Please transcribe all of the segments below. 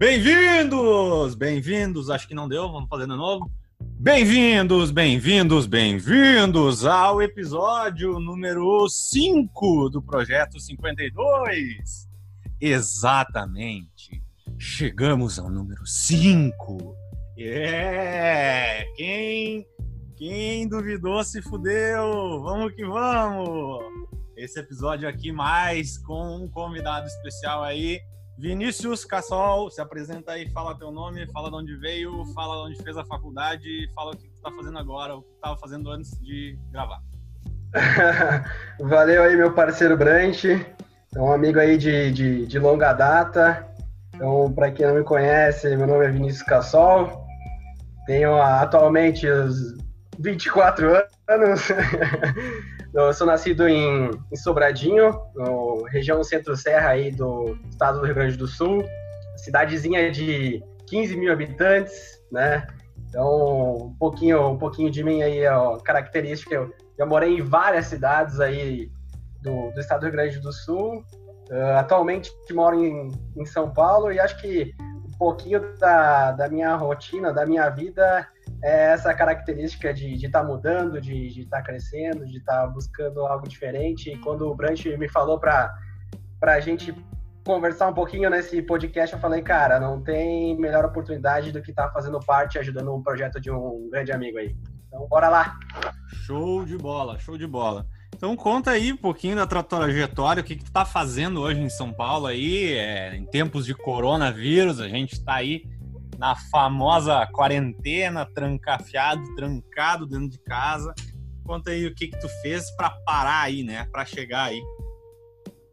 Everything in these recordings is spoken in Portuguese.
Bem-vindos! Bem-vindos! Acho que não deu, vamos fazer de novo. Bem-vindos, bem-vindos, bem-vindos ao episódio número 5 do Projeto 52. Exatamente. Chegamos ao número 5. É! Quem, quem duvidou se fudeu. Vamos que vamos. Esse episódio aqui mais com um convidado especial aí, Vinícius Cassol, se apresenta aí, fala teu nome, fala de onde veio, fala onde fez a faculdade, fala o que tu tá fazendo agora, o que tu tava fazendo antes de gravar. Valeu aí, meu parceiro Brant, é um amigo aí de, de, de longa data. Então, para quem não me conhece, meu nome é Vinícius Cassol, tenho atualmente os 24 anos. Eu sou nascido em, em Sobradinho, no, região centro-serra aí do estado do Rio Grande do Sul, cidadezinha de 15 mil habitantes, né? Então, um pouquinho, um pouquinho de mim aí, ó, característica. Eu já morei em várias cidades aí do, do estado do Rio Grande do Sul. Uh, atualmente moro em, em São Paulo e acho que um pouquinho da, da minha rotina, da minha vida é essa característica de estar tá mudando, de estar tá crescendo, de estar tá buscando algo diferente. E quando o Brant me falou para a gente conversar um pouquinho nesse podcast, eu falei, cara, não tem melhor oportunidade do que estar tá fazendo parte, ajudando um projeto de um grande amigo aí. Então, bora lá! Show de bola, show de bola. Então conta aí um pouquinho da tua trajetória, o que, que tu tá fazendo hoje em São Paulo aí, é, em tempos de coronavírus, a gente está aí na famosa quarentena, trancafiado, trancado dentro de casa. Conta aí o que que tu fez para parar aí, né? Para chegar aí.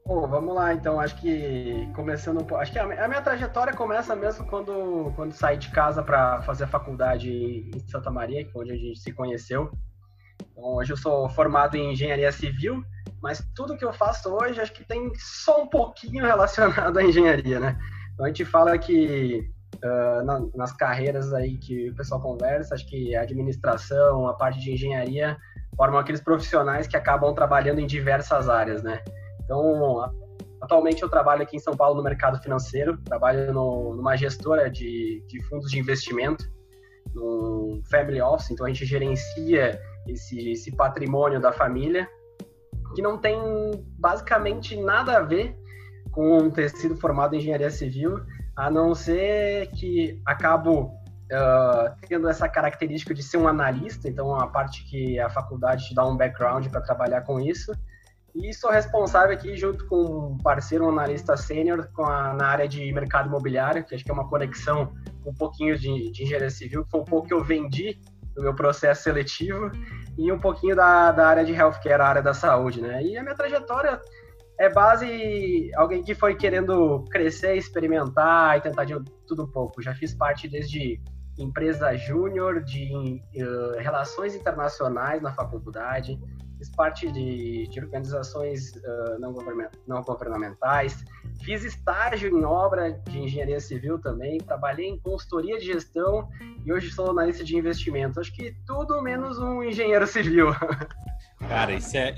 Bom, vamos lá, então. Acho que começando, acho que a minha trajetória começa mesmo quando quando saí de casa para fazer a faculdade em Santa Maria, foi onde a gente se conheceu. Então, hoje eu sou formado em engenharia civil, mas tudo que eu faço hoje acho que tem só um pouquinho relacionado à engenharia, né? Então a gente fala que uh, na, nas carreiras aí que o pessoal conversa, acho que a administração, a parte de engenharia, formam aqueles profissionais que acabam trabalhando em diversas áreas, né? Então, atualmente eu trabalho aqui em São Paulo no mercado financeiro, trabalho no, numa gestora de, de fundos de investimento, no Family Office, então a gente gerencia esse, esse patrimônio da família, que não tem basicamente nada a ver com ter sido formado em engenharia civil a não ser que acabo uh, tendo essa característica de ser um analista, então a parte que a faculdade te dá um background para trabalhar com isso. E sou responsável aqui, junto com um parceiro, um analista sênior na área de mercado imobiliário, que acho que é uma conexão um pouquinho de, de engenharia civil, que foi um pouco que eu vendi no meu processo seletivo, e um pouquinho da, da área de healthcare, a área da saúde, né? E a minha trajetória é base alguém que foi querendo crescer, experimentar e tentar de tudo um pouco. Já fiz parte desde empresa júnior, de uh, relações internacionais na faculdade, fiz parte de, de organizações uh, não, não governamentais, fiz estágio em obra de engenharia civil também, trabalhei em consultoria de gestão e hoje sou analista de investimento. Acho que tudo menos um engenheiro civil. Cara, isso é,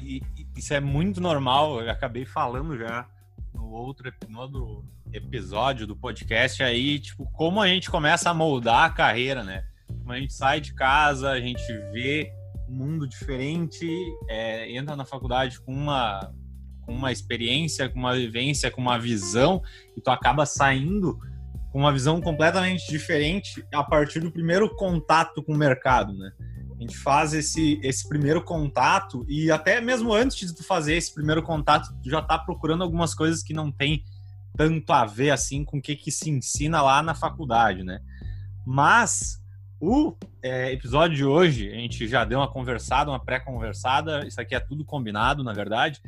isso é muito normal. Eu acabei falando já no outro, no outro episódio do podcast aí, tipo, como a gente começa a moldar a carreira, né? Como a gente sai de casa, a gente vê um mundo diferente, é, entra na faculdade com uma, com uma experiência, com uma vivência, com uma visão, e tu acaba saindo com uma visão completamente diferente a partir do primeiro contato com o mercado, né? A gente faz esse, esse primeiro contato e até mesmo antes de tu fazer esse primeiro contato, tu já tá procurando algumas coisas que não tem tanto a ver assim com o que, que se ensina lá na faculdade, né? Mas o é, episódio de hoje, a gente já deu uma conversada, uma pré-conversada, isso aqui é tudo combinado, na verdade.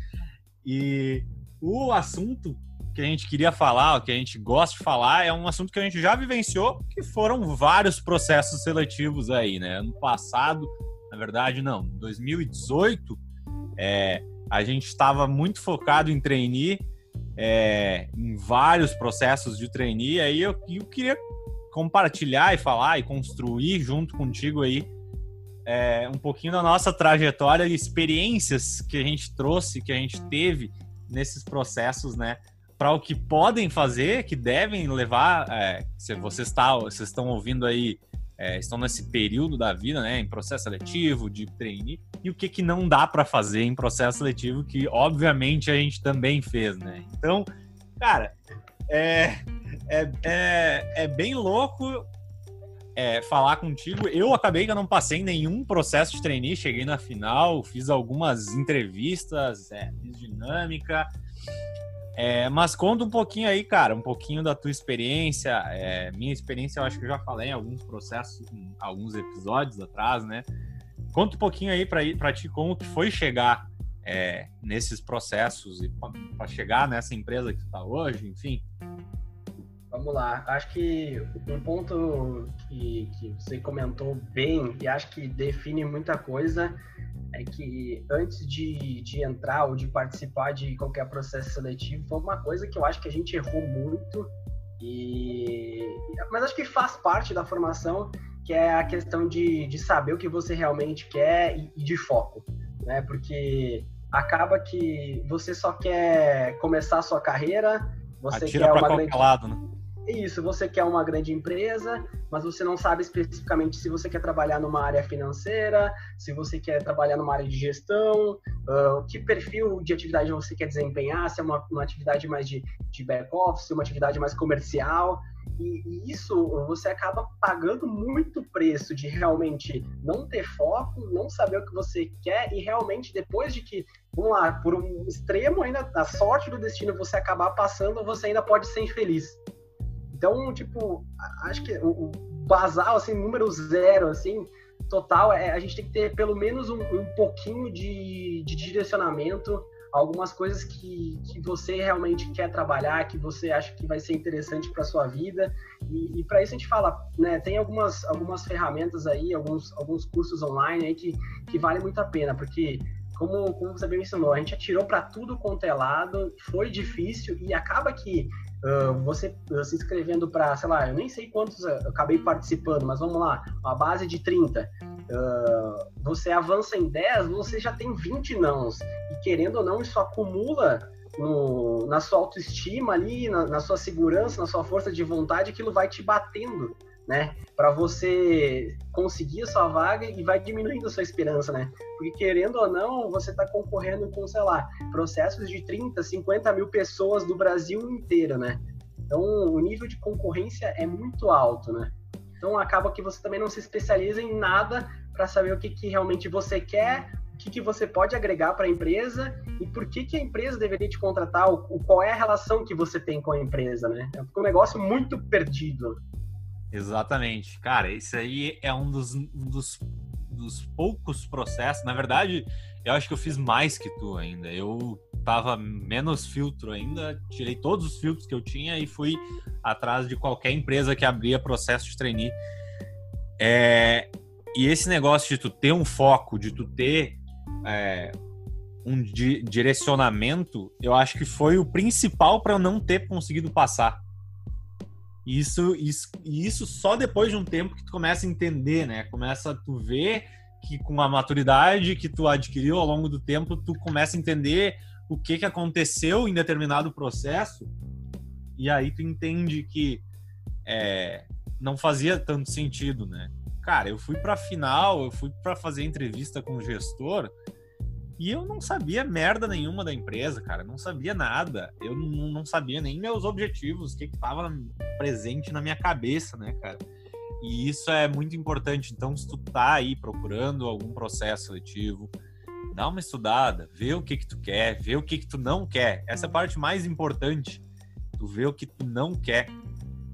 E o assunto que a gente queria falar, o que a gente gosta de falar, é um assunto que a gente já vivenciou, que foram vários processos seletivos aí, né? No passado, na verdade, não, em 2018, é, a gente estava muito focado em trainee, é, em vários processos de trainee, aí eu, eu queria compartilhar e falar e construir junto contigo aí é, um pouquinho da nossa trajetória e experiências que a gente trouxe, que a gente teve nesses processos, né? Para o que podem fazer, que devem levar. É, se vocês estão ouvindo aí, é, estão nesse período da vida, né, em processo seletivo, de treine, e o que, que não dá para fazer em processo seletivo, que obviamente a gente também fez, né? Então, cara, é, é, é, é bem louco é, falar contigo. Eu acabei que eu não passei em nenhum processo de trainee, cheguei na final, fiz algumas entrevistas, é, fiz dinâmica. É, mas conta um pouquinho aí, cara, um pouquinho da tua experiência. É, minha experiência, eu acho que eu já falei em alguns processos, em alguns episódios atrás, né? Conta um pouquinho aí para ti como que foi chegar é, nesses processos e para chegar nessa empresa que tu tá hoje, enfim. Vamos lá. Acho que um ponto que, que você comentou bem e acho que define muita coisa é que antes de, de entrar ou de participar de qualquer processo seletivo, foi uma coisa que eu acho que a gente errou muito, e mas acho que faz parte da formação, que é a questão de, de saber o que você realmente quer e, e de foco, né? Porque acaba que você só quer começar a sua carreira, você Atira quer uma grande... lado, né? Isso, você quer uma grande empresa, mas você não sabe especificamente se você quer trabalhar numa área financeira, se você quer trabalhar numa área de gestão, uh, que perfil de atividade você quer desempenhar, se é uma, uma atividade mais de, de back-office, uma atividade mais comercial. E, e, isso você acaba pagando muito preço de realmente não ter foco, não saber o que você quer e realmente depois de que, vamos lá, por um extremo ainda da sorte do destino você acabar passando, você ainda pode ser infeliz. Então, tipo, acho que o, basal, assim, número zero, assim, total, é, a gente tem que ter pelo menos um, um pouquinho de, de, direcionamento, algumas coisas que, que você realmente quer trabalhar, que você acha que vai ser interessante para sua vida. E, e para isso a gente fala, né, tem algumas, algumas ferramentas aí, alguns, alguns cursos online aí que, que valem muito a pena, porque como, como você bem mencionou, a gente atirou para tudo quanto é lado, foi difícil e acaba que Uh, você uh, se inscrevendo para, sei lá, eu nem sei quantos eu acabei participando, mas vamos lá, uma base de 30. Uh, você avança em 10, você já tem 20 nãos. E querendo ou não, isso acumula no, na sua autoestima ali, na, na sua segurança, na sua força de vontade, aquilo vai te batendo né? Para você conseguir sua vaga e vai diminuindo sua esperança, né? Porque querendo ou não, você está concorrendo com, sei lá, processos de 30, 50 mil pessoas do Brasil inteiro, né? Então o nível de concorrência é muito alto, né? Então acaba que você também não se especializa em nada para saber o que, que realmente você quer, o que, que você pode agregar para a empresa e por que, que a empresa deveria te contratar, o, qual é a relação que você tem com a empresa, né? É um negócio muito perdido. Exatamente. Cara, isso aí é um dos, um dos, dos poucos processos. Na verdade, eu acho que eu fiz mais que tu ainda. Eu tava menos filtro ainda, tirei todos os filtros que eu tinha e fui atrás de qualquer empresa que abria processo de trainee. É, e esse negócio de tu ter um foco, de tu ter é, um di direcionamento, eu acho que foi o principal para eu não ter conseguido passar. Isso, isso, isso só depois de um tempo que tu começa a entender, né? Começa a tu ver que com a maturidade que tu adquiriu ao longo do tempo, tu começa a entender o que, que aconteceu em determinado processo e aí tu entende que é, não fazia tanto sentido, né? Cara, eu fui para final, eu fui para fazer entrevista com o gestor e eu não sabia merda nenhuma da empresa, cara. Não sabia nada. Eu não, sabia nem meus objetivos, o que estava presente na minha cabeça, né, cara? E isso é muito importante. Então, se tu tá aí procurando algum processo seletivo, dá uma estudada, vê o que que tu quer, vê o que que tu não quer. Essa é a parte mais importante. Tu vê o que tu não quer.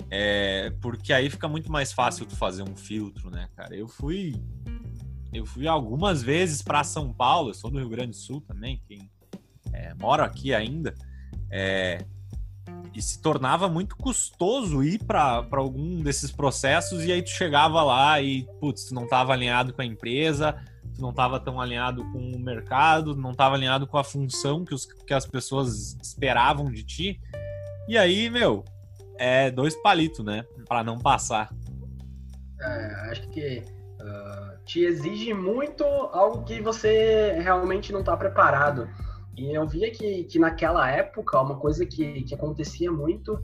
É, porque aí fica muito mais fácil tu fazer um filtro, né, cara? Eu fui eu fui algumas vezes para São Paulo, eu sou do Rio Grande do Sul também, quem é, mora aqui ainda, é, e se tornava muito custoso ir para algum desses processos e aí tu chegava lá e, putz, tu não estava alinhado com a empresa, tu não estava tão alinhado com o mercado, não estava alinhado com a função que, os, que as pessoas esperavam de ti. E aí, meu, é dois palitos, né? Para não passar. É, acho que uh, te exige muito algo que você realmente não está preparado. E eu via que, que naquela época, uma coisa que, que acontecia muito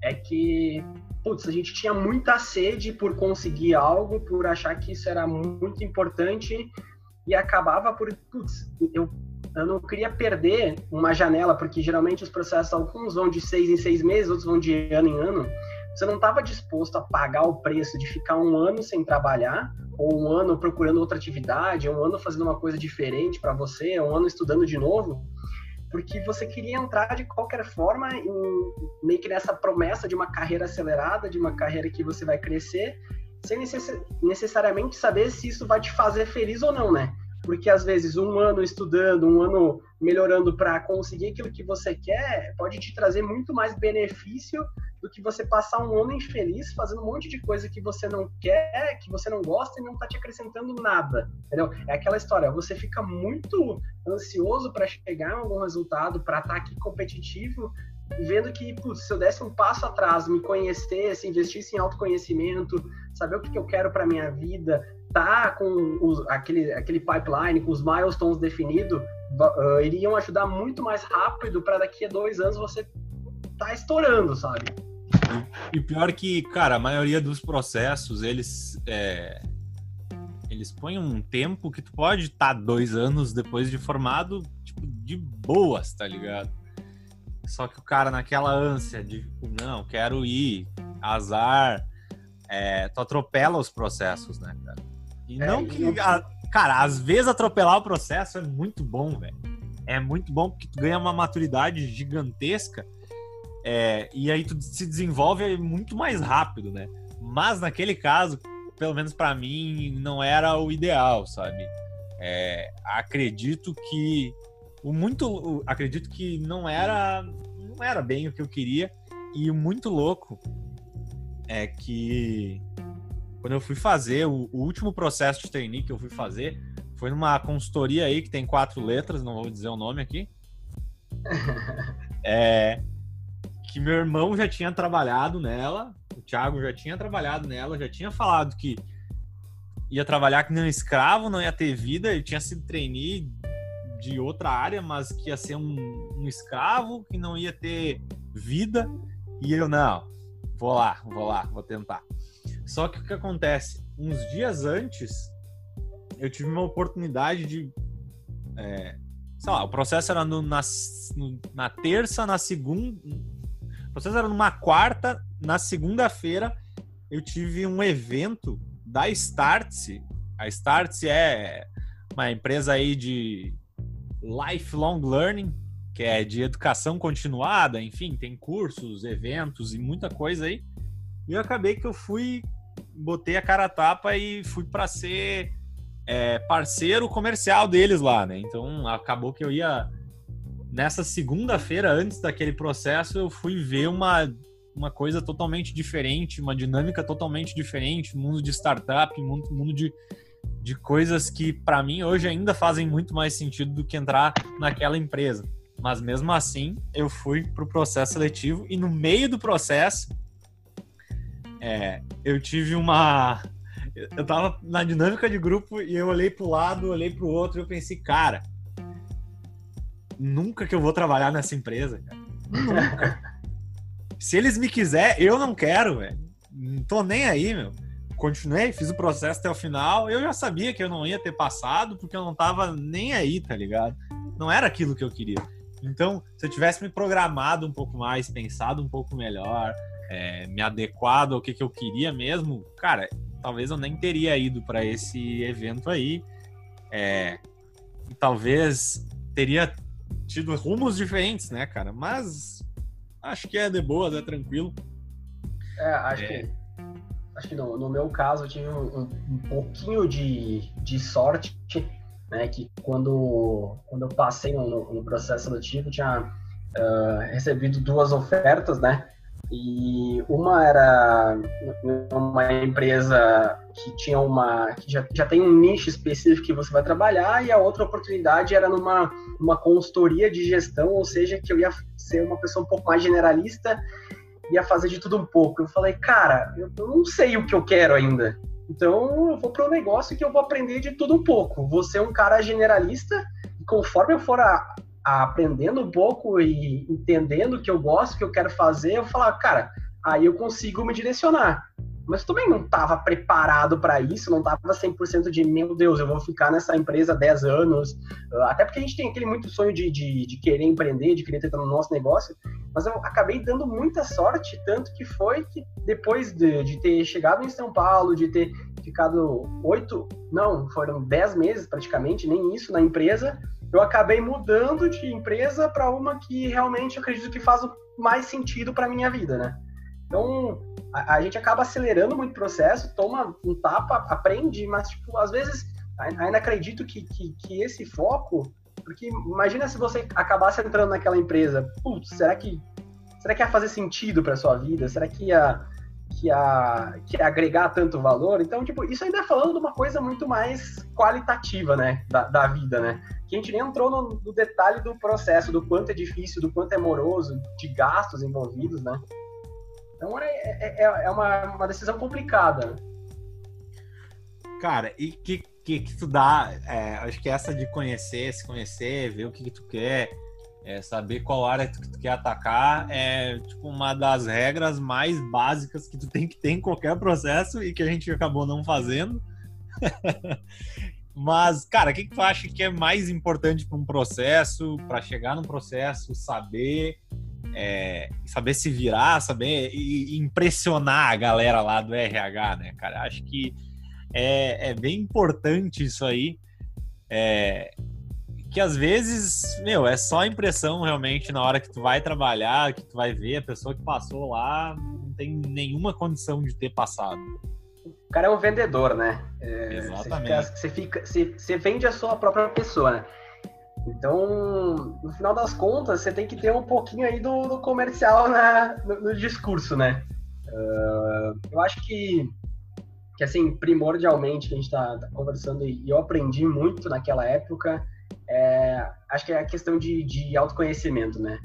é que, putz, a gente tinha muita sede por conseguir algo, por achar que isso era muito importante e acabava por, putz, eu, eu não queria perder uma janela, porque geralmente os processos, alguns vão de seis em seis meses, outros vão de ano em ano. Você não estava disposto a pagar o preço de ficar um ano sem trabalhar, ou um ano procurando outra atividade, um ano fazendo uma coisa diferente para você, um ano estudando de novo, porque você queria entrar de qualquer forma em, meio que nessa promessa de uma carreira acelerada, de uma carreira que você vai crescer, sem necess necessariamente saber se isso vai te fazer feliz ou não, né? Porque às vezes um ano estudando, um ano melhorando para conseguir aquilo que você quer, pode te trazer muito mais benefício do que você passar um ano infeliz fazendo um monte de coisa que você não quer, que você não gosta e não tá te acrescentando nada, entendeu? É aquela história, você fica muito ansioso para chegar a algum resultado, para estar tá aqui competitivo, vendo que, putz, se eu desse um passo atrás, me conhecesse, investisse em autoconhecimento, saber o que, que eu quero para minha vida, tá com os, aquele, aquele pipeline, com os milestones definidos, uh, iriam ajudar muito mais rápido para daqui a dois anos você tá estourando, sabe? E pior que, cara, a maioria dos processos, eles. É, eles põem um tempo que tu pode estar tá dois anos depois de formado, tipo, de boas, tá ligado? Só que o cara, naquela ânsia de, tipo, não, quero ir, azar, é, tu atropela os processos, né, cara? E é, não que. Não... A, cara, às vezes atropelar o processo é muito bom, velho. É muito bom porque tu ganha uma maturidade gigantesca é, e aí tu se desenvolve muito mais rápido, né? Mas naquele caso, pelo menos para mim, não era o ideal, sabe? É, acredito que o muito, acredito que não era, não era bem o que eu queria e o muito louco é que quando eu fui fazer o, o último processo de trainee que eu fui fazer foi numa consultoria aí que tem quatro letras, não vou dizer o nome aqui. É, que meu irmão já tinha trabalhado nela, o Thiago já tinha trabalhado nela, já tinha falado que ia trabalhar que um escravo, não ia ter vida, ele tinha sido trainee de outra área, mas que ia ser um, um escravo, que não ia ter vida, e eu, não, vou lá, vou lá, vou tentar. Só que o que acontece? Uns dias antes, eu tive uma oportunidade de. É, sei lá, o processo era no, na, no, na terça, na segunda vocês eram numa quarta, na segunda-feira eu tive um evento da Startse. A Startse é uma empresa aí de lifelong learning, que é de educação continuada, enfim, tem cursos, eventos e muita coisa aí. E eu acabei que eu fui, botei a cara a tapa e fui para ser é, parceiro comercial deles lá, né? Então acabou que eu ia nessa segunda-feira, antes daquele processo, eu fui ver uma, uma coisa totalmente diferente, uma dinâmica totalmente diferente, mundo de startup, mundo, mundo de, de coisas que, para mim, hoje ainda fazem muito mais sentido do que entrar naquela empresa. Mas mesmo assim, eu fui para o processo seletivo e no meio do processo, é, eu tive uma. Eu tava na dinâmica de grupo e eu olhei para o lado, olhei para o outro e eu pensei, cara, nunca que eu vou trabalhar nessa empresa, cara. Nunca. Se eles me quiser, eu não quero, velho. Não tô nem aí, meu. Continuei, fiz o processo até o final. Eu já sabia que eu não ia ter passado, porque eu não tava nem aí, tá ligado? Não era aquilo que eu queria. Então, se eu tivesse me programado um pouco mais, pensado um pouco melhor, é, me adequado ao que, que eu queria mesmo, cara, talvez eu nem teria ido para esse evento aí. É, talvez teria tido rumos diferentes, né, cara? Mas acho que é de boa, é tranquilo. É, acho é. que acho que no, no, meu caso eu tive um, um, pouquinho de, de sorte, né? Que quando, quando eu passei no, no processo seletivo, tinha uh, recebido duas ofertas, né? E uma era uma empresa que tinha uma que já, já tem um nicho específico que você vai trabalhar e a outra oportunidade era numa uma consultoria de gestão, ou seja, que eu ia ser uma pessoa um pouco mais generalista, ia fazer de tudo um pouco. Eu falei, cara, eu, não sei o que eu quero ainda. Então eu vou para um negócio que eu vou aprender de tudo um pouco. Vou ser um cara generalista e conforme eu for a, aprendendo um pouco e entendendo o que eu gosto, o que eu quero fazer, eu falar, cara, aí eu consigo me direcionar. Mas também não estava preparado para isso, não estava 100% de, meu Deus, eu vou ficar nessa empresa 10 anos. Até porque a gente tem aquele muito sonho de, de, de querer empreender, de querer tentar no nosso negócio. Mas eu acabei dando muita sorte, tanto que foi que depois de, de ter chegado em São Paulo, de ter ficado oito, não, foram dez meses praticamente, nem isso na empresa, eu acabei mudando de empresa para uma que realmente acredito que faz mais sentido para minha vida, né? Então, a, a, gente acaba acelerando muito o processo, toma um tapa, aprende, mas, tipo, às vezes, ainda acredito que, que, que esse foco, porque imagina se você acabasse entrando naquela empresa, putz, será que, será que ia fazer sentido para sua vida? Será que ia, que ia, que agregar tanto valor? Então, tipo, isso ainda é falando de uma coisa muito mais qualitativa, né, da, da vida, né? Que a gente nem entrou no, no detalhe do processo, do quanto é difícil, do quanto é moroso, de gastos envolvidos, né? Então é, é, é, é uma, uma decisão complicada. Cara, e que, que, que tu dá? É, acho que essa de conhecer, se conhecer, ver o que, que tu quer, é, saber qual área que tu quer atacar, é tipo uma das regras mais básicas que tu tem que ter em qualquer processo e que a gente acabou não fazendo. Mas, cara, o que, que tu acha que é mais importante para um processo, para chegar no processo, saber é, saber se virar, saber impressionar a galera lá do RH, né, cara? Acho que é, é bem importante isso aí. É, que às vezes, meu, é só impressão realmente na hora que tu vai trabalhar, que tu vai ver a pessoa que passou lá, não tem nenhuma condição de ter passado. O cara é um vendedor, né? É, Exatamente. Você, fica, você, você vende a sua própria pessoa, né? Então, no final das contas, você tem que ter um pouquinho aí do, do comercial na, no, no, discurso, né? Uh, eu acho que, que, assim, primordialmente, que a gente está tá conversando e eu aprendi muito naquela época, é, acho que é a questão de, de autoconhecimento, né?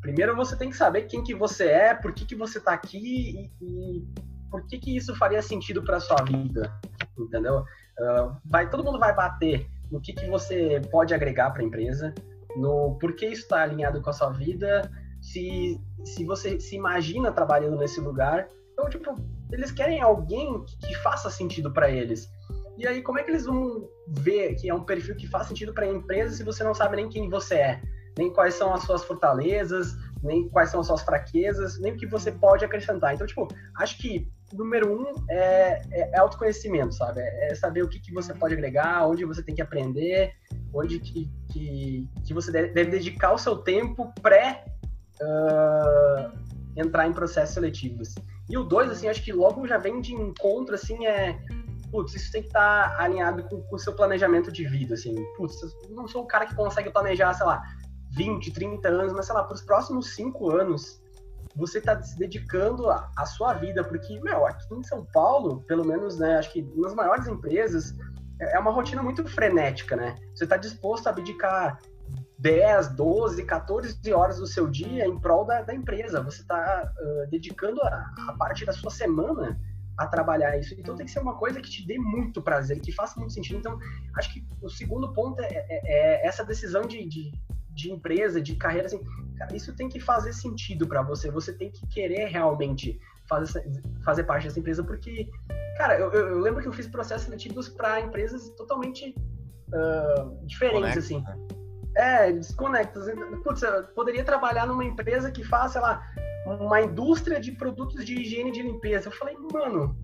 Primeiro você tem que saber quem que você é, por que, que você está aqui e, e, por que, que isso faria sentido para sua vida, entendeu? Uh, vai, todo mundo vai bater no que, que você pode agregar para a empresa, no porquê isso está alinhado com a sua vida, se, se você se imagina trabalhando nesse lugar. Então, tipo, eles querem alguém que, que faça sentido para eles. E aí, como é que eles vão ver que é um perfil que faz sentido para a empresa se você não sabe nem quem você é? Nem quais são as suas fortalezas, nem quais são as suas fraquezas, nem o que você pode acrescentar. Então, tipo, acho que número um é, é, é autoconhecimento, sabe? É, é saber o que, que você pode agregar, onde você tem que aprender, onde que, que, que você deve, dedicar o seu tempo pré uh, entrar em processos seletivos. E o dois, assim, acho que logo já vem de encontro, assim, é putz, isso tem que estar tá alinhado com, o seu planejamento de vida, assim. Putz, eu não sou um cara que consegue planejar, sei lá, 20, 30 anos, mas sei lá, para os próximos 5 anos, você está se dedicando à sua vida, porque, meu, aqui em São Paulo, pelo menos, né, acho que nas maiores empresas, é, é uma rotina muito frenética, né? Você está disposto a abdicar 10, 12, 14 horas do seu dia em prol da, da empresa. Você está uh, dedicando a, a, parte da sua semana a trabalhar isso. Então tem que ser uma coisa que te dê muito prazer, que faça muito sentido. Então, acho que o segundo ponto é, é, é essa decisão de, de, de empresa, de carreira, assim, cara, isso tem que fazer sentido para você. Você tem que querer realmente fazer, fazer parte dessa empresa, porque, cara, eu, eu lembro que eu fiz processos seletivos para empresas totalmente uh, diferentes, assim. Né? É, desconectas. Putz, eu poderia trabalhar numa empresa que faz, sei lá, uma indústria de produtos de higiene e de limpeza. Eu falei, mano,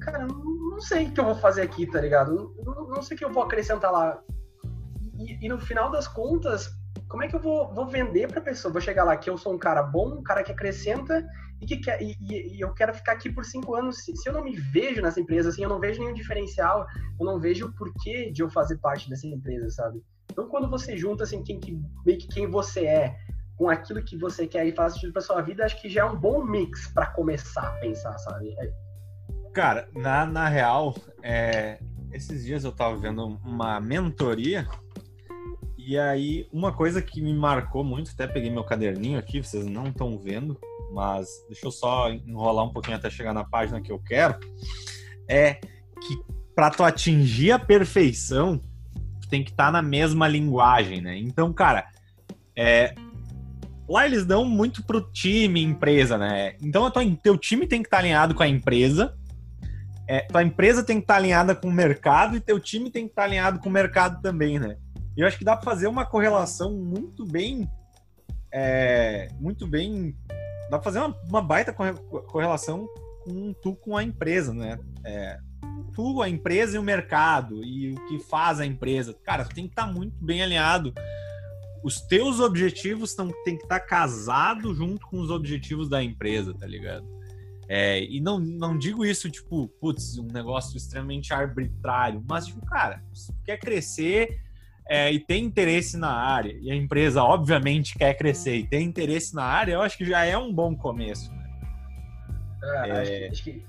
cara, não, sei o que eu vou fazer aqui, tá ligado? Não, não sei o que eu vou acrescentar lá. E, e, no final das contas, como é que eu vou, vou vender para a pessoa? Vou chegar lá que eu sou um cara bom, um cara que acrescenta e que quer, e, e, eu quero ficar aqui por cinco anos. Se, se, eu não me vejo nessa empresa, assim, eu não vejo nenhum diferencial, eu não vejo o porquê de eu fazer parte dessa empresa, sabe? Então, quando você junta assim quem que meio que quem você é com aquilo que você quer e faz sentido para sua vida, acho que já é um bom mix para começar a pensar, sabe? É. Cara, na, na real, é, esses dias eu tava vendo uma mentoria e aí, uma coisa que me marcou muito, até peguei meu caderninho aqui, vocês não estão vendo, mas deixa eu só enrolar um pouquinho até chegar na página que eu quero, é que para tu atingir a perfeição, tu tem que estar tá na mesma linguagem, né? Então, cara, É, lá eles dão muito pro time, empresa, né? Então tua, teu time tem que estar tá alinhado com a empresa, é, tua empresa tem que estar tá alinhada com o mercado e teu time tem que estar tá alinhado com o mercado também, né? E eu acho que dá para fazer uma correlação muito bem, é, muito bem, dá para fazer uma, uma, baita correlação com tu com a empresa, né? É, tu, a empresa e o mercado e o que faz a empresa. Cara, tu tem que estar tá muito bem alinhado os teus objetivos tão, tem que estar tá casado junto com os objetivos da empresa, tá ligado? É, e não, não digo isso, tipo, putz, um negócio extremamente arbitrário, mas, tipo, cara, se quer crescer é, e tem interesse na área, e a empresa, obviamente, quer crescer e tem interesse na área, eu acho que já é um bom começo. Né? É, acho, que, acho que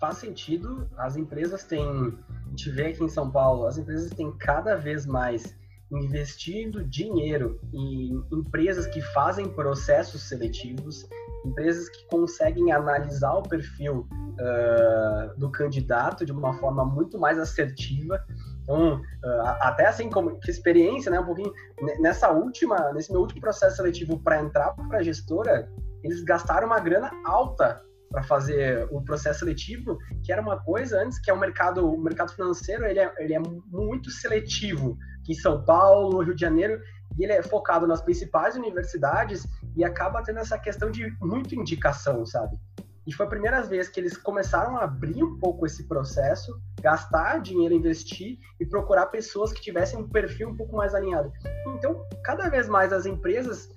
faz sentido. As empresas têm, a gente vê aqui em São Paulo, as empresas têm cada vez mais investindo dinheiro em empresas que fazem processos seletivos, empresas que conseguem analisar o perfil uh, do candidato de uma forma muito mais assertiva. Então, uh, até assim como que experiência, né, um pouquinho nessa última, nesse meu último processo seletivo para entrar para gestora, eles gastaram uma grana alta para fazer o processo seletivo, que era uma coisa antes que é o mercado, o mercado financeiro, ele é, ele é muito seletivo aqui em São Paulo, Rio de Janeiro, e ele é focado nas principais universidades e acaba tendo essa questão de muita indicação, sabe? E foi a primeira vez que eles começaram a abrir um pouco esse processo, gastar dinheiro, investir e procurar pessoas que tivessem um perfil um pouco mais alinhado. Então, cada vez mais as empresas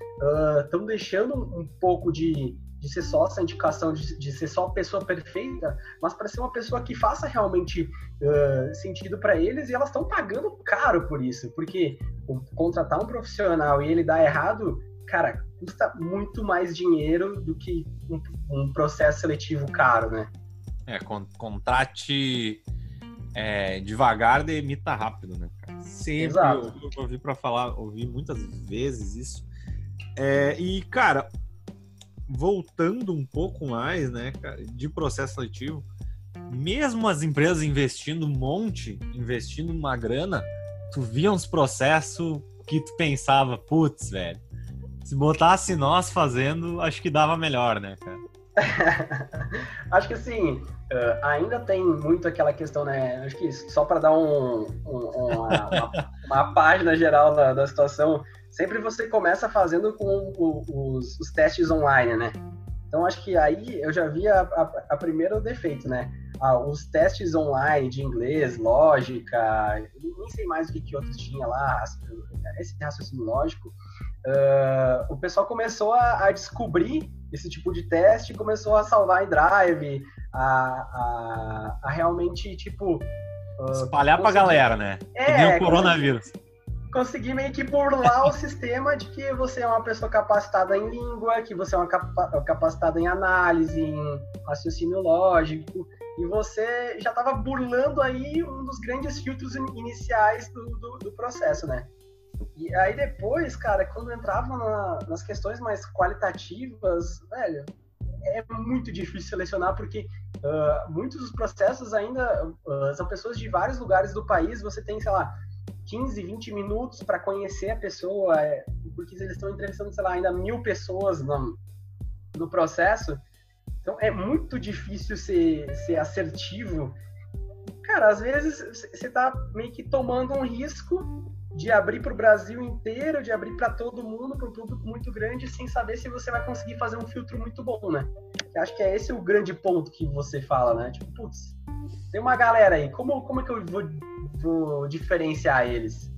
estão uh, deixando um pouco de de ser só essa indicação de, de ser só a pessoa perfeita, mas para ser uma pessoa que faça realmente uh, sentido para eles e elas estão pagando caro por isso, porque contratar um profissional e ele dar errado, cara, custa muito mais dinheiro do que um, um processo seletivo caro, né? É, con contrate é, devagar, demita rápido, né, cara? Sempre Exato. eu, eu ouvi para falar, ouvi muitas vezes isso. É, e, cara, voltando um pouco mais, né, de processo seletivo, mesmo as empresas investindo um monte, investindo uma grana, tu via uns processos que tu pensava, putz, velho, se botasse nós fazendo, acho que dava melhor, né, cara? acho que assim, uh, ainda tem muito aquela questão, né? Acho que só para dar um, um, uma, uma, uma, página geral da, da situação, sempre você começa fazendo com o, os, os, testes online, né? Então acho que aí eu já vi a, a, a primeiro defeito, né? Ah, os testes online de inglês, lógica, nem sei mais o que, que outros tinha lá, esse raciocínio lógico. Uh, o pessoal começou a, a, descobrir esse tipo de teste, começou a salvar em drive, a, a, a realmente, tipo. Uh, Espalhar conseguir... pra galera, né? É, o coronavírus conseguir meio que burlar o sistema de que você é uma pessoa capacitada em língua, que você é uma capa capacitada em análise, em raciocínio lógico, e você já estava burlando aí um dos grandes filtros iniciais do, do, do, processo, né? E aí depois, cara, quando entrava na, nas questões mais qualitativas, velho, é muito difícil selecionar porque uh, muitos dos processos ainda uh, são pessoas de vários lugares do país. Você tem, sei lá, 15, 20 minutos para conhecer a pessoa, é, porque eles estão entrevistando, sei lá, ainda mil pessoas no, no processo. Então é muito difícil ser, ser assertivo. Cara, às vezes você está meio que tomando um risco de abrir para o Brasil inteiro, de abrir para todo mundo, para um público muito grande, sem saber se você vai conseguir fazer um filtro muito bom, né? Eu acho que é esse o grande ponto que você fala, né? Tipo, putz, tem uma galera aí, como, como é que eu vou, vou diferenciar eles?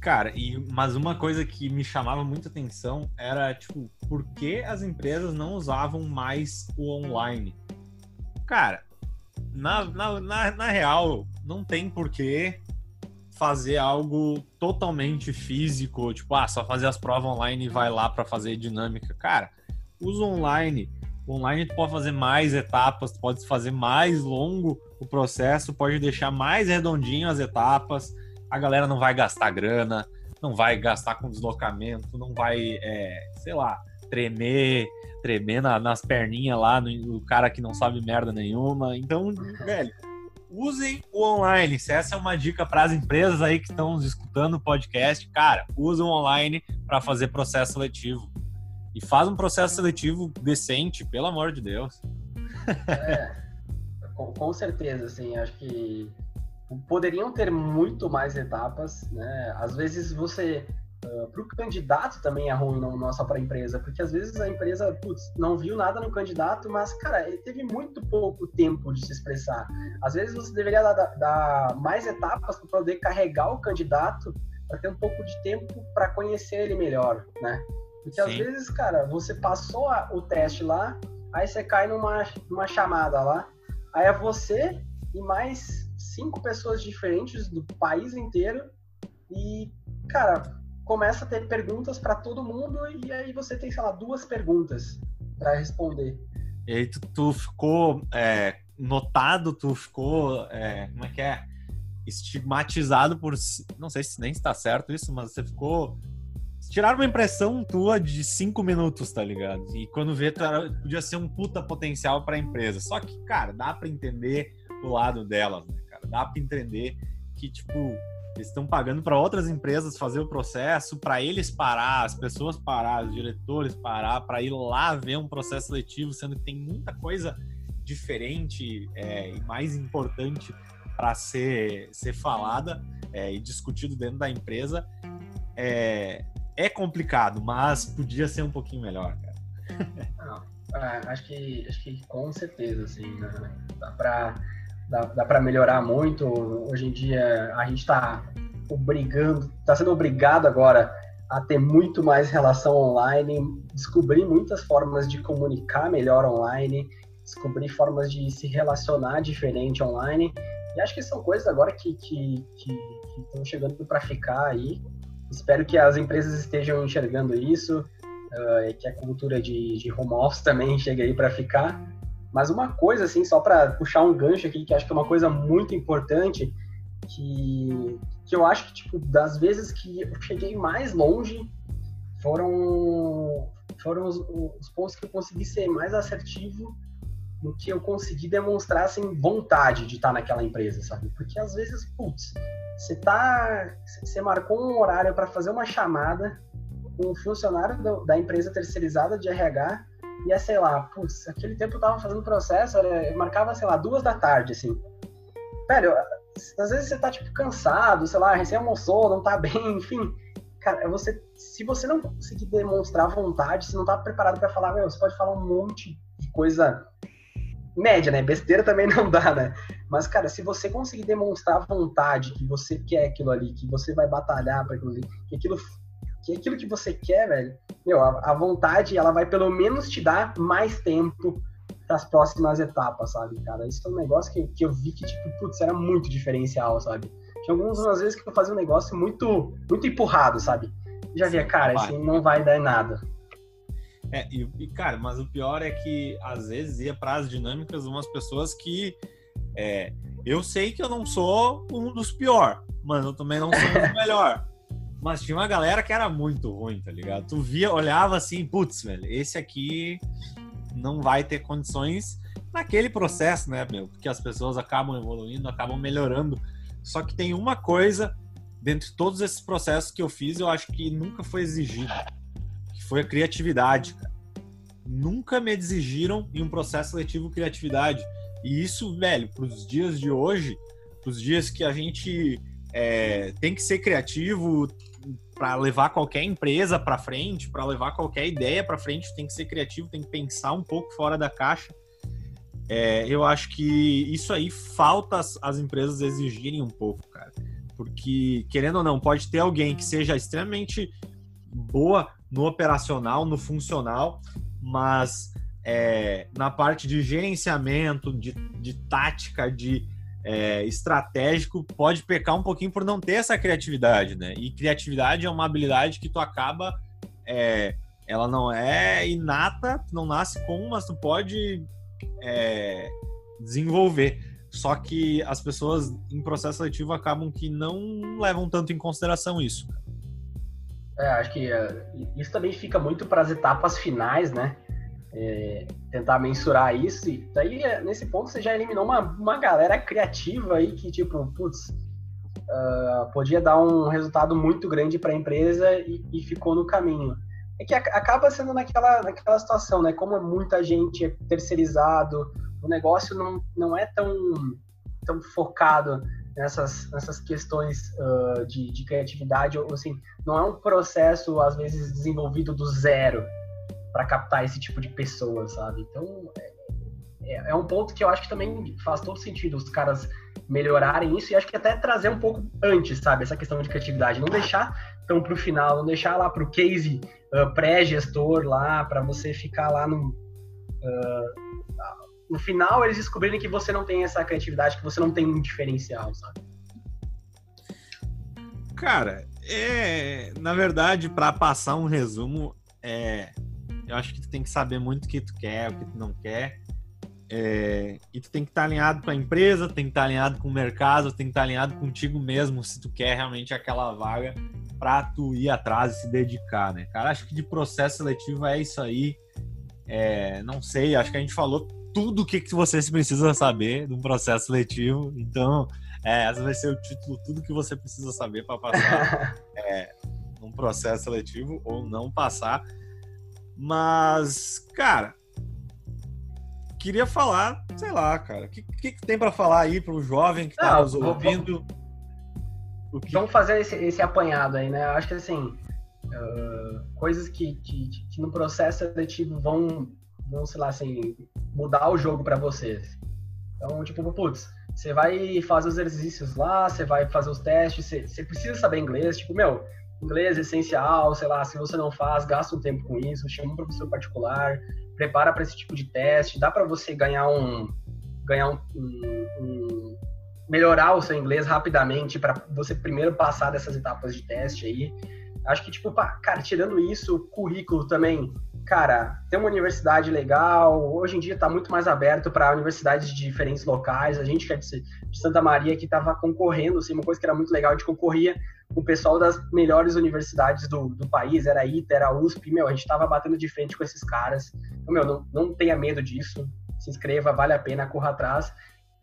Cara, e, mas uma coisa que me chamava muita atenção era, tipo, por que as empresas não usavam mais o online? Cara, na, na, na, na real, não tem porquê fazer algo totalmente físico, tipo, ah, só fazer as provas online e vai lá para fazer dinâmica. Cara, usa online. Online tu pode fazer mais etapas, tu pode fazer mais longo o processo, pode deixar mais redondinho as etapas. A galera não vai gastar grana, não vai gastar com deslocamento, não vai, é, sei lá, tremer, tremer na, nas perninhas lá, no, no cara que não sabe merda nenhuma. Então, velho, usem o online. Se essa é uma dica para as empresas aí que estão escutando o podcast, cara, usem o online para fazer processo seletivo. E faz um processo seletivo decente, pelo amor de Deus. É, com, com certeza, assim, acho que poderiam ter muito mais etapas, né? Às vezes você Uh, para o candidato também é ruim, não, não só para a empresa, porque às vezes a empresa putz, não viu nada no candidato, mas, cara, ele teve muito pouco tempo de se expressar. Às vezes você deveria dar, dar mais etapas para poder carregar o candidato para ter um pouco de tempo para conhecer ele melhor, né? Porque Sim. às vezes, cara, você passou a, o teste lá, aí você cai numa, numa chamada lá, aí é você e mais cinco pessoas diferentes do país inteiro e, cara, começa a ter perguntas para todo mundo e aí você tem, sei lá, duas perguntas para responder. E aí tu, tu ficou é, notado, tu ficou, é, como é que é? Estigmatizado por, não sei se nem está certo isso, mas você ficou tiraram uma impressão tua de cinco minutos, tá ligado? E quando vê, tu era, podia ser um puta potencial para a empresa. Só que, cara, dá para entender o lado delas, né, cara? Dá para entender que, tipo, eles estão pagando para outras empresas fazer o processo, para eles parar, as pessoas parar, os diretores parar, para ir lá ver um processo seletivo, sendo que tem muita coisa diferente é, e mais importante para ser, ser falada é, e discutido dentro da empresa. É, é complicado, mas podia ser um pouquinho melhor, cara. Não, é, acho, que, acho que com certeza, assim, né? dá para dá, dá para melhorar muito. Hoje em dia a gente está obrigando, está sendo obrigado agora a ter muito mais relação online, descobrir muitas formas de comunicar melhor online, descobrir formas de se relacionar diferente online. E acho que são coisas agora que que, que, que estão chegando para ficar aí. Espero que as empresas estejam enxergando isso, uh, e que a cultura de, de home office também chegue aí para ficar. Mas uma coisa, assim, só para puxar um gancho aqui, que acho que é uma coisa muito importante, que, que eu acho que, tipo, das vezes que eu cheguei mais longe, foram, foram os, os pontos que eu consegui ser mais assertivo no que eu consegui demonstrar, assim, vontade de estar naquela empresa, sabe? Porque às vezes, putz, você tá, você marcou um horário para fazer uma chamada com um funcionário do, da empresa terceirizada de RH e é, sei lá, putz, aquele tempo eu tava fazendo processo, eu marcava, sei lá, duas da tarde, assim. Velho, às vezes você tá, tipo, cansado, sei lá, recém almoçou, não tá bem, enfim. Cara, você, se você não conseguir demonstrar vontade, se não tá preparado para falar, meu, você pode falar um monte de coisa média, né? Besteira também não dá, né? Mas, cara, se você conseguir demonstrar vontade, que você quer aquilo ali, que você vai batalhar para aquilo que aquilo que aquilo que você quer, velho, meu, a, a vontade, ela vai pelo menos te dar mais tempo para as próximas etapas, sabe, cara? Isso é um negócio que, que eu vi que, tipo, putz, era muito diferencial, sabe? Tinha algumas vezes que eu fazia um negócio muito, muito empurrado, sabe? Já via, cara, assim, não vai dar nada. É, e, e, cara, mas o pior é que às vezes ia para as dinâmicas umas pessoas que é, eu sei que eu não sou um dos pior, mas eu também não sou um dos melhor. Mas tinha uma galera que era muito ruim, tá ligado? Tu via, olhava assim, putz, velho, esse aqui não vai ter condições naquele processo, né, meu? Porque as pessoas acabam evoluindo, acabam melhorando. Só que tem uma coisa, dentre todos esses processos que eu fiz, eu acho que nunca foi exigido, foi a criatividade. Nunca me exigiram em um processo seletivo criatividade. E isso, velho, para os dias de hoje, para os dias que a gente é, tem que ser criativo, para levar qualquer empresa para frente, para levar qualquer ideia para frente, tem que ser criativo, tem que pensar um pouco fora da caixa. É, eu acho que isso aí falta as, as, empresas exigirem um pouco, cara. Porque, querendo ou não, pode ter alguém que seja extremamente boa no operacional, no funcional, mas é, na parte de gerenciamento, de, de tática, de é, estratégico pode pecar um pouquinho por não ter essa criatividade, né? E criatividade é uma habilidade que tu acaba, é, ela não é inata, não nasce com, mas tu pode é, desenvolver. Só que as pessoas em processo seletivo acabam que não levam tanto em consideração isso. É, acho que uh, isso também fica muito para as etapas finais, né? é, tentar mensurar isso. E daí, nesse ponto, você já eliminou uma, uma galera criativa aí que, tipo, putz, uh, podia dar um resultado muito grande para a empresa e, e, ficou no caminho. É que acaba sendo naquela, naquela situação, né? Como é muita gente é terceirizado, o negócio não, não é tão, tão focado nessas, nessas questões uh, de, de criatividade, assim, não é um processo, às vezes, desenvolvido do zero para captar esse tipo de pessoa, sabe? Então, é, é, é, um ponto que eu acho que também faz todo sentido os caras melhorarem isso e acho que até trazer um pouco antes, sabe? Essa questão de criatividade. Não deixar tão pro final, não deixar lá pro case uh, pré-gestor lá, para você ficar lá no. Uh, no final eles descobrirem que você não tem essa criatividade, que você não tem um diferencial, sabe? Cara, é, na verdade, para passar um resumo, é, eu acho que tu tem que saber muito o que tu quer, o que tu não quer. É, e tu tem que estar tá alinhado com a empresa, tem que estar tá alinhado com o mercado, tem que estar tá alinhado contigo mesmo se tu quer realmente aquela vaga para tu ir atrás e se dedicar, né? Cara, acho que de processo seletivo é isso aí. É, não sei, acho que a gente falou tudo o que, que você precisa saber de um processo seletivo. Então, é, esse vai ser o título, tudo que você precisa saber para passar é, num processo seletivo ou não passar. Mas, cara, queria falar, sei lá, cara, o que, que, que, tem para falar aí para o jovem que está nos ouvindo? Vamos, que... vamos fazer esse, esse, apanhado aí, né? Eu acho que assim, uh, coisas que, que, que, no processo seletivo vão, vão, sei lá, assim, mudar o jogo para vocês. Então, tipo, putz, você vai fazer os exercícios lá, você vai fazer os testes, você, você precisa saber inglês, tipo, meu, inglês essencial, sei lá, se você não faz, gasta um tempo com isso, chama um professor particular, prepara para esse tipo de teste, dá para você ganhar um ganhar um, um, um, melhorar o seu inglês rapidamente para você primeiro passar dessas etapas de teste aí. Acho que tipo, cara, tirando isso, currículo também cara, tem uma universidade legal, hoje em dia está muito mais aberto para universidades de diferentes locais. A gente que é de, Santa Maria que estava concorrendo, assim, uma coisa que era muito legal, a gente concorria com o pessoal das melhores universidades do, do país, era ITA, era USP, meu, a gente estava batendo de frente com esses caras. Então, meu, não, não tenha medo disso, se inscreva, vale a pena, corra atrás.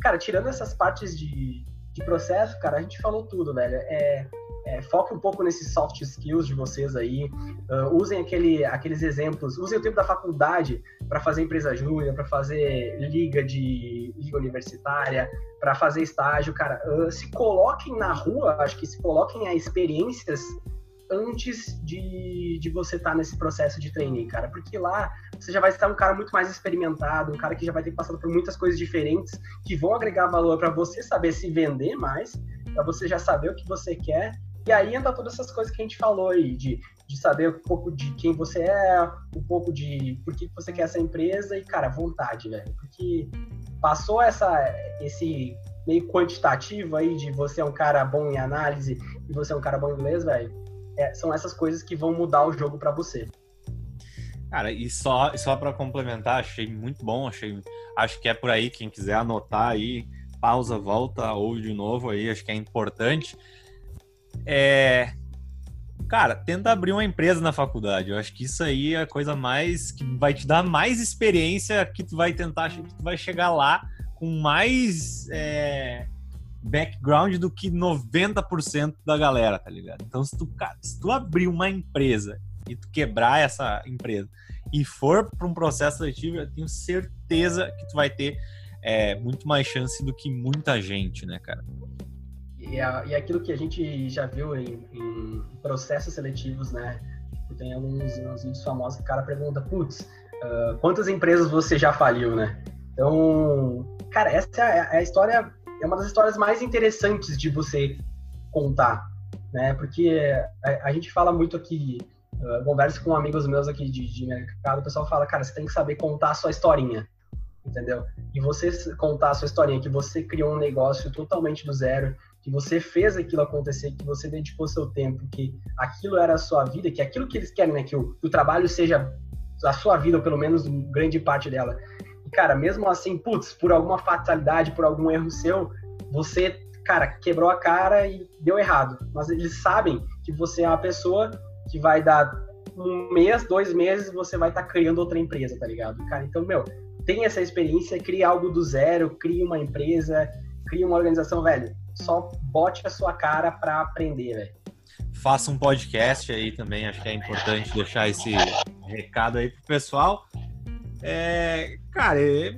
Cara, tirando essas partes de, de processo, cara, a gente falou tudo, velho. É, é, foque um pouco nesses soft skills de vocês aí. Uh, usem aquele, aqueles exemplos. Usem o tempo da faculdade para fazer empresa júnior, para fazer liga de liga universitária, para fazer estágio, cara. Uh, se coloquem na rua, acho que se coloquem a experiências antes de, de você estar tá nesse processo de trainee, cara. Porque lá você já vai estar um cara muito mais experimentado, um cara que já vai ter passado por muitas coisas diferentes que vão agregar valor para você saber se vender mais, para você já saber o que você quer e aí entra todas essas coisas que a gente falou aí, de, de saber um pouco de quem você é, um pouco de por que você quer essa empresa e, cara, vontade, velho. Porque passou essa, esse meio quantitativo aí de você é um cara bom em análise e você é um cara bom em inglês, velho. É, são essas coisas que vão mudar o jogo para você. Cara, e só, só para complementar, achei muito bom, achei, acho que é por aí, quem quiser anotar aí, pausa, volta, ouve de novo aí, acho que é importante. É, cara, tenta abrir uma empresa na faculdade. Eu acho que isso aí é a coisa mais que vai te dar mais experiência que tu vai tentar, que tu vai chegar lá com mais é, background do que 90% da galera, tá ligado? Então, se tu, cara, se tu abrir uma empresa e tu quebrar essa empresa e for para um processo seletivo, eu tenho certeza que tu vai ter é, muito mais chance do que muita gente, né, cara? e, é, e aquilo que a gente já viu em, em processos seletivos, né? Tem alguns, alguns vídeos famosos que o cara pergunta, putz, uh, quantas empresas você já faliu, né? Então, cara, essa é a, é a, história, é uma das histórias mais interessantes de você contar, né? Porque a, a gente fala muito aqui, uh, com amigos meus aqui de, de mercado, o pessoal fala, cara, você tem que saber contar a sua historinha, entendeu? E você contar a sua historinha, que você criou um negócio totalmente do zero, que você fez aquilo acontecer, que você dedicou seu tempo, que aquilo era a sua vida, que aquilo que eles querem, né, que o, o trabalho seja a sua vida, ou pelo menos grande parte dela. Cara, mesmo assim, putz, por alguma fatalidade, por algum erro seu, você, cara, quebrou a cara e deu errado. Mas eles sabem que você é uma pessoa que vai dar um mês, dois meses, você vai estar tá criando outra empresa, tá ligado? Cara, então, meu, tem essa experiência, cria algo do zero, cria uma empresa, cria uma organização, velho. Só bote a sua cara para aprender, velho. Faça um podcast aí também, acho que é importante deixar esse recado aí pro pessoal. É, cara, é,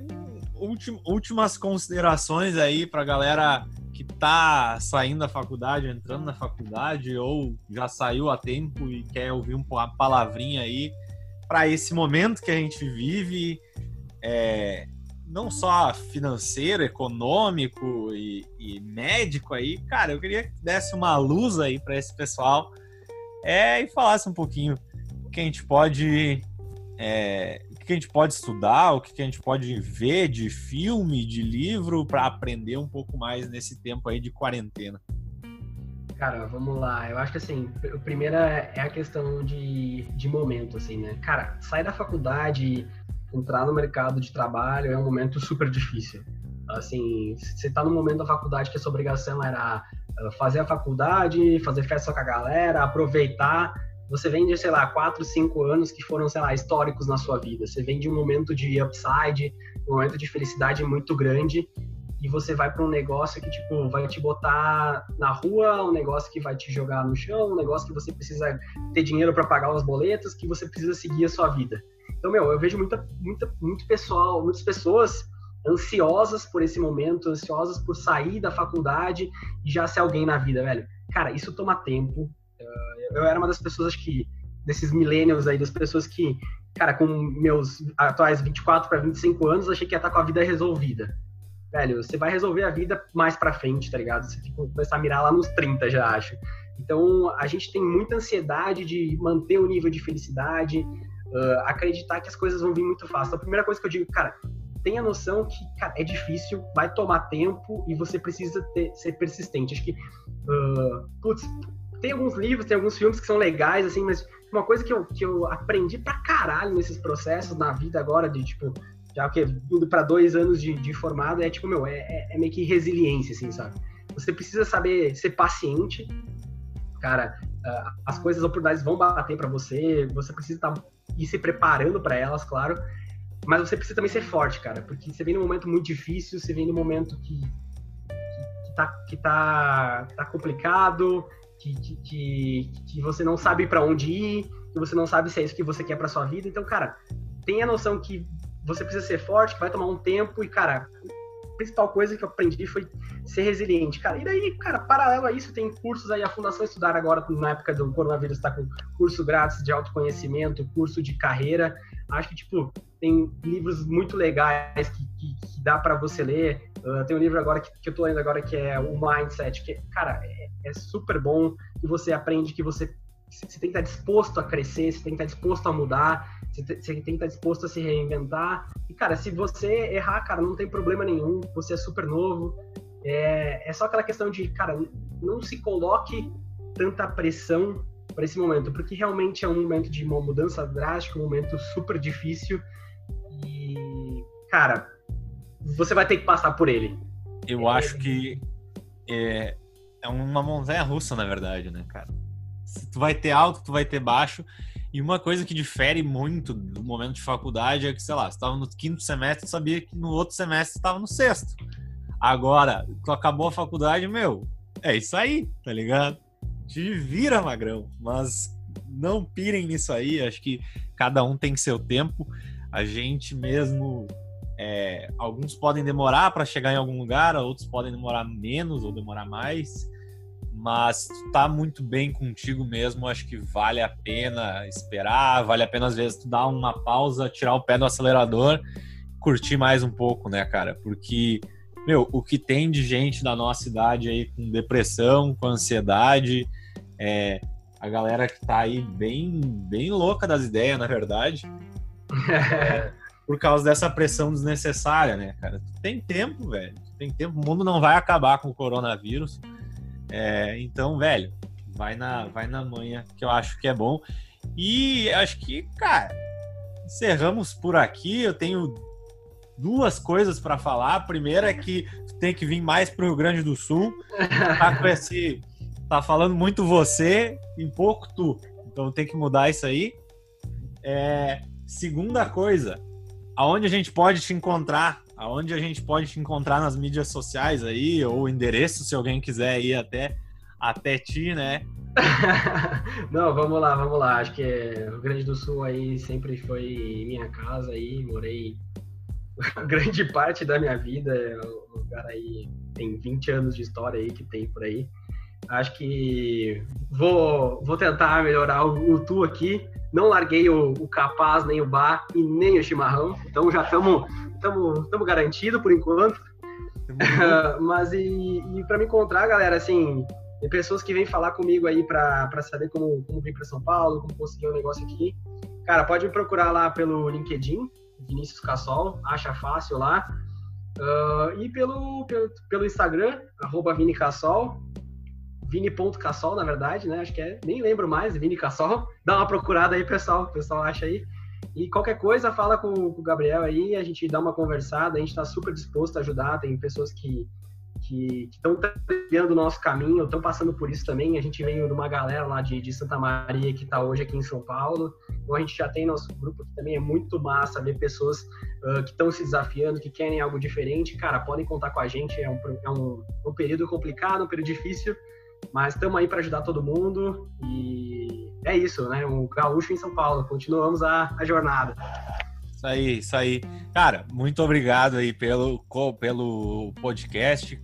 últimas considerações aí pra galera que tá saindo da faculdade, entrando na faculdade ou já saiu há tempo e quer ouvir uma palavrinha aí para esse momento que a gente vive, é, não só financeiro, econômico e, e, médico aí, cara, eu queria que desse uma luz aí para esse pessoal é, e falasse um pouquinho o que a gente pode é, que a gente pode estudar, o que a gente pode ver de filme, de livro, para aprender um pouco mais nesse tempo aí de quarentena? Cara, vamos lá. Eu acho que assim, o primeiro é a questão de, de momento, assim, né? Cara, sair da faculdade, entrar no mercado de trabalho é um momento super difícil. Assim, você tá no momento da faculdade que a sua obrigação era ah, fazer a faculdade, fazer festa com a galera, aproveitar você vem de, sei lá, quatro, cinco anos que foram, sei lá, históricos na sua vida. Você vem de um momento de upside, um momento de felicidade muito grande, e você vai para um negócio que, tipo, vai te botar na rua, um negócio que vai te jogar no chão, um negócio que você precisa ter dinheiro para pagar os boletos, que você precisa seguir a sua vida. Então, meu, eu vejo muita, muita, muito pessoal, muitas pessoas ansiosas por esse momento, ansiosas por sair da faculdade e já ser alguém na vida, velho. Cara, isso toma tempo, eu era uma das pessoas, que, desses millennials aí, das pessoas que, cara, com meus atuais 24 para 25 anos, achei que ia estar com a vida resolvida. Velho, você vai resolver a vida mais pra frente, tá ligado? Você tem que começar a mirar lá nos 30, já acho. Então, a gente tem muita ansiedade de manter o nível de felicidade, uh, acreditar que as coisas vão vir muito fácil. Então, a primeira coisa que eu digo, cara, tenha noção que cara, é difícil, vai tomar tempo e você precisa ter, ser persistente. Acho que, uh, putz, tem alguns livros, tem alguns filmes que são legais, assim, mas uma coisa que eu, que eu aprendi pra caralho nesses processos na vida agora, de tipo, já que tudo para dois anos de, de, formado, é tipo, meu, é, é, é, meio que resiliência, assim, sabe? Você precisa saber ser paciente, cara, uh, as coisas, as oportunidades vão bater para você, você precisa estar tá, ir se preparando para elas, claro, mas você precisa também ser forte, cara, porque você vem num momento muito difícil, você vem num momento que, que, que, tá, que tá, tá complicado, que, que, que, você não sabe para onde ir, que você não sabe se é isso que você quer para sua vida. Então, cara, tenha a noção que você precisa ser forte, que vai tomar um tempo e, cara, a principal coisa que eu aprendi foi ser resiliente, cara. E daí, cara, paralelo a isso, tem cursos aí, a Fundação Estudar agora, na época do coronavírus, está com curso grátis de autoconhecimento, curso de carreira. Acho que, tipo, tem livros muito legais que, que, que dá para você ler. Uh, tem um livro agora que, que eu tô lendo agora que é o Mindset, que, cara, é, é super bom e você aprende que você, você tem que estar disposto a crescer, você tem que estar disposto a mudar, você tem que estar disposto a se reinventar. E, cara, se você errar, cara, não tem problema nenhum, você é super novo. É, é só aquela questão de, cara, não se coloque tanta pressão para esse momento, porque realmente é um momento de uma mudança drástica, um momento super difícil. E, cara, você vai ter que passar por ele. Eu é, acho que é, é uma montanha russa, na verdade, né, cara? Tu vai ter alto, tu vai ter baixo. E uma coisa que difere muito do momento de faculdade é que, sei lá, você estava no quinto semestre, tu sabia que no outro semestre estava no sexto. Agora, tu acabou a faculdade, meu, é isso aí, tá ligado? Te vira, magrão. Mas não pirem nisso aí, acho que cada um tem seu tempo. A gente mesmo é, alguns podem demorar para chegar em algum lugar, outros podem demorar menos ou demorar mais, mas tu tá muito bem contigo mesmo, acho que vale a pena esperar, vale a pena às vezes tu dar uma pausa, tirar o pé do acelerador, curtir mais um pouco, né, cara? Porque, meu, o que tem de gente da nossa idade aí com depressão, com ansiedade, é, a galera que tá aí bem, bem louca das ideias, na verdade. É, por causa dessa pressão desnecessária, né, cara? Tem tempo, velho. Tem tempo. O mundo não vai acabar com o coronavírus. É, então, velho, vai na, vai na manhã, que eu acho que é bom. E acho que, cara, encerramos por aqui. Eu tenho duas coisas para falar. A primeira é que tem que vir mais pro Rio Grande do Sul. Tá com esse. Tá falando muito você e pouco tu. Então tem que mudar isso aí. É, segunda coisa, aonde a gente pode te encontrar? Aonde a gente pode te encontrar nas mídias sociais aí, ou endereço, se alguém quiser ir até, até ti, né? Não, vamos lá, vamos lá. Acho que o Rio Grande do Sul aí sempre foi minha casa aí, morei grande parte da minha vida. O lugar aí tem 20 anos de história aí que tem por aí. Acho que vou, vou tentar melhorar o, o tu aqui. Não larguei o, o, capaz, nem o bar e nem o chimarrão. Então já estamos estamos garantido por enquanto. Mas e, e para me encontrar, galera, assim, tem pessoas que vêm falar comigo aí para saber como, como vir para São Paulo, como conseguir um negócio aqui. Cara, pode me procurar lá pelo LinkedIn, Vinícius Cassol, acha fácil lá. Uh, e pelo, pelo, pelo Instagram, arroba Vini Cassol, Vini.cassol, na verdade, né? Acho que é, nem lembro mais, Vini Cassol. Dá uma procurada aí, pessoal, o pessoal acha aí. E qualquer coisa, fala com, com o Gabriel aí, a gente dá uma conversada, a gente está super disposto a ajudar. Tem pessoas que que estão trilhando o nosso caminho, estão passando por isso também. A gente veio de uma galera lá de, de Santa Maria que está hoje aqui em São Paulo. Então a gente já tem nosso grupo que também é muito massa ver pessoas uh, que estão se desafiando, que querem algo diferente. Cara, podem contar com a gente. É um, é um, um período complicado, um período difícil, mas estamos aí para ajudar todo mundo. E é isso, né? Um gaúcho em São Paulo. Continuamos a, a jornada. Isso aí, isso aí. Cara, muito obrigado aí pelo, pelo podcast.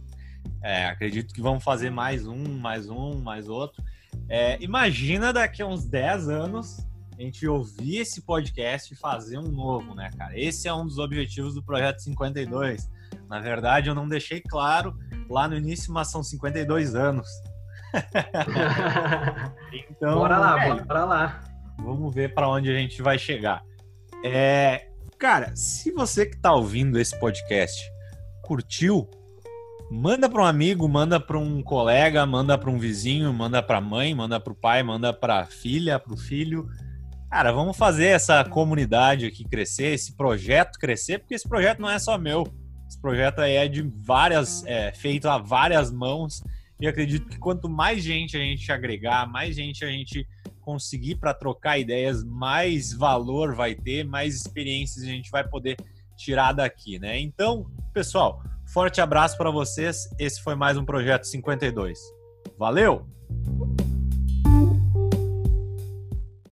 É, acredito que vamos fazer mais um, mais um, mais outro. É, imagina daqui a uns 10 anos a gente ouvir esse podcast e fazer um novo, né, cara? Esse é um dos objetivos do Projeto 52. Na verdade, eu não deixei claro lá no início, mas são 52 anos. Então, bora lá, é, bora lá. Vamos ver para onde a gente vai chegar. É, cara, se você que está ouvindo esse podcast curtiu, manda para um amigo, manda para um colega, manda para um vizinho, manda para a mãe, manda para o pai, manda para a filha, para o filho. Cara, vamos fazer essa comunidade aqui crescer, esse projeto crescer, porque esse projeto não é só meu. Esse projeto aí é de várias, é, feito a várias mãos. E acredito que quanto mais gente a gente agregar, mais gente a gente conseguir para trocar ideias, mais valor vai ter, mais experiências a gente vai poder tirar daqui, né? Então, pessoal, forte abraço para vocês. Esse foi mais um projeto 52. Valeu!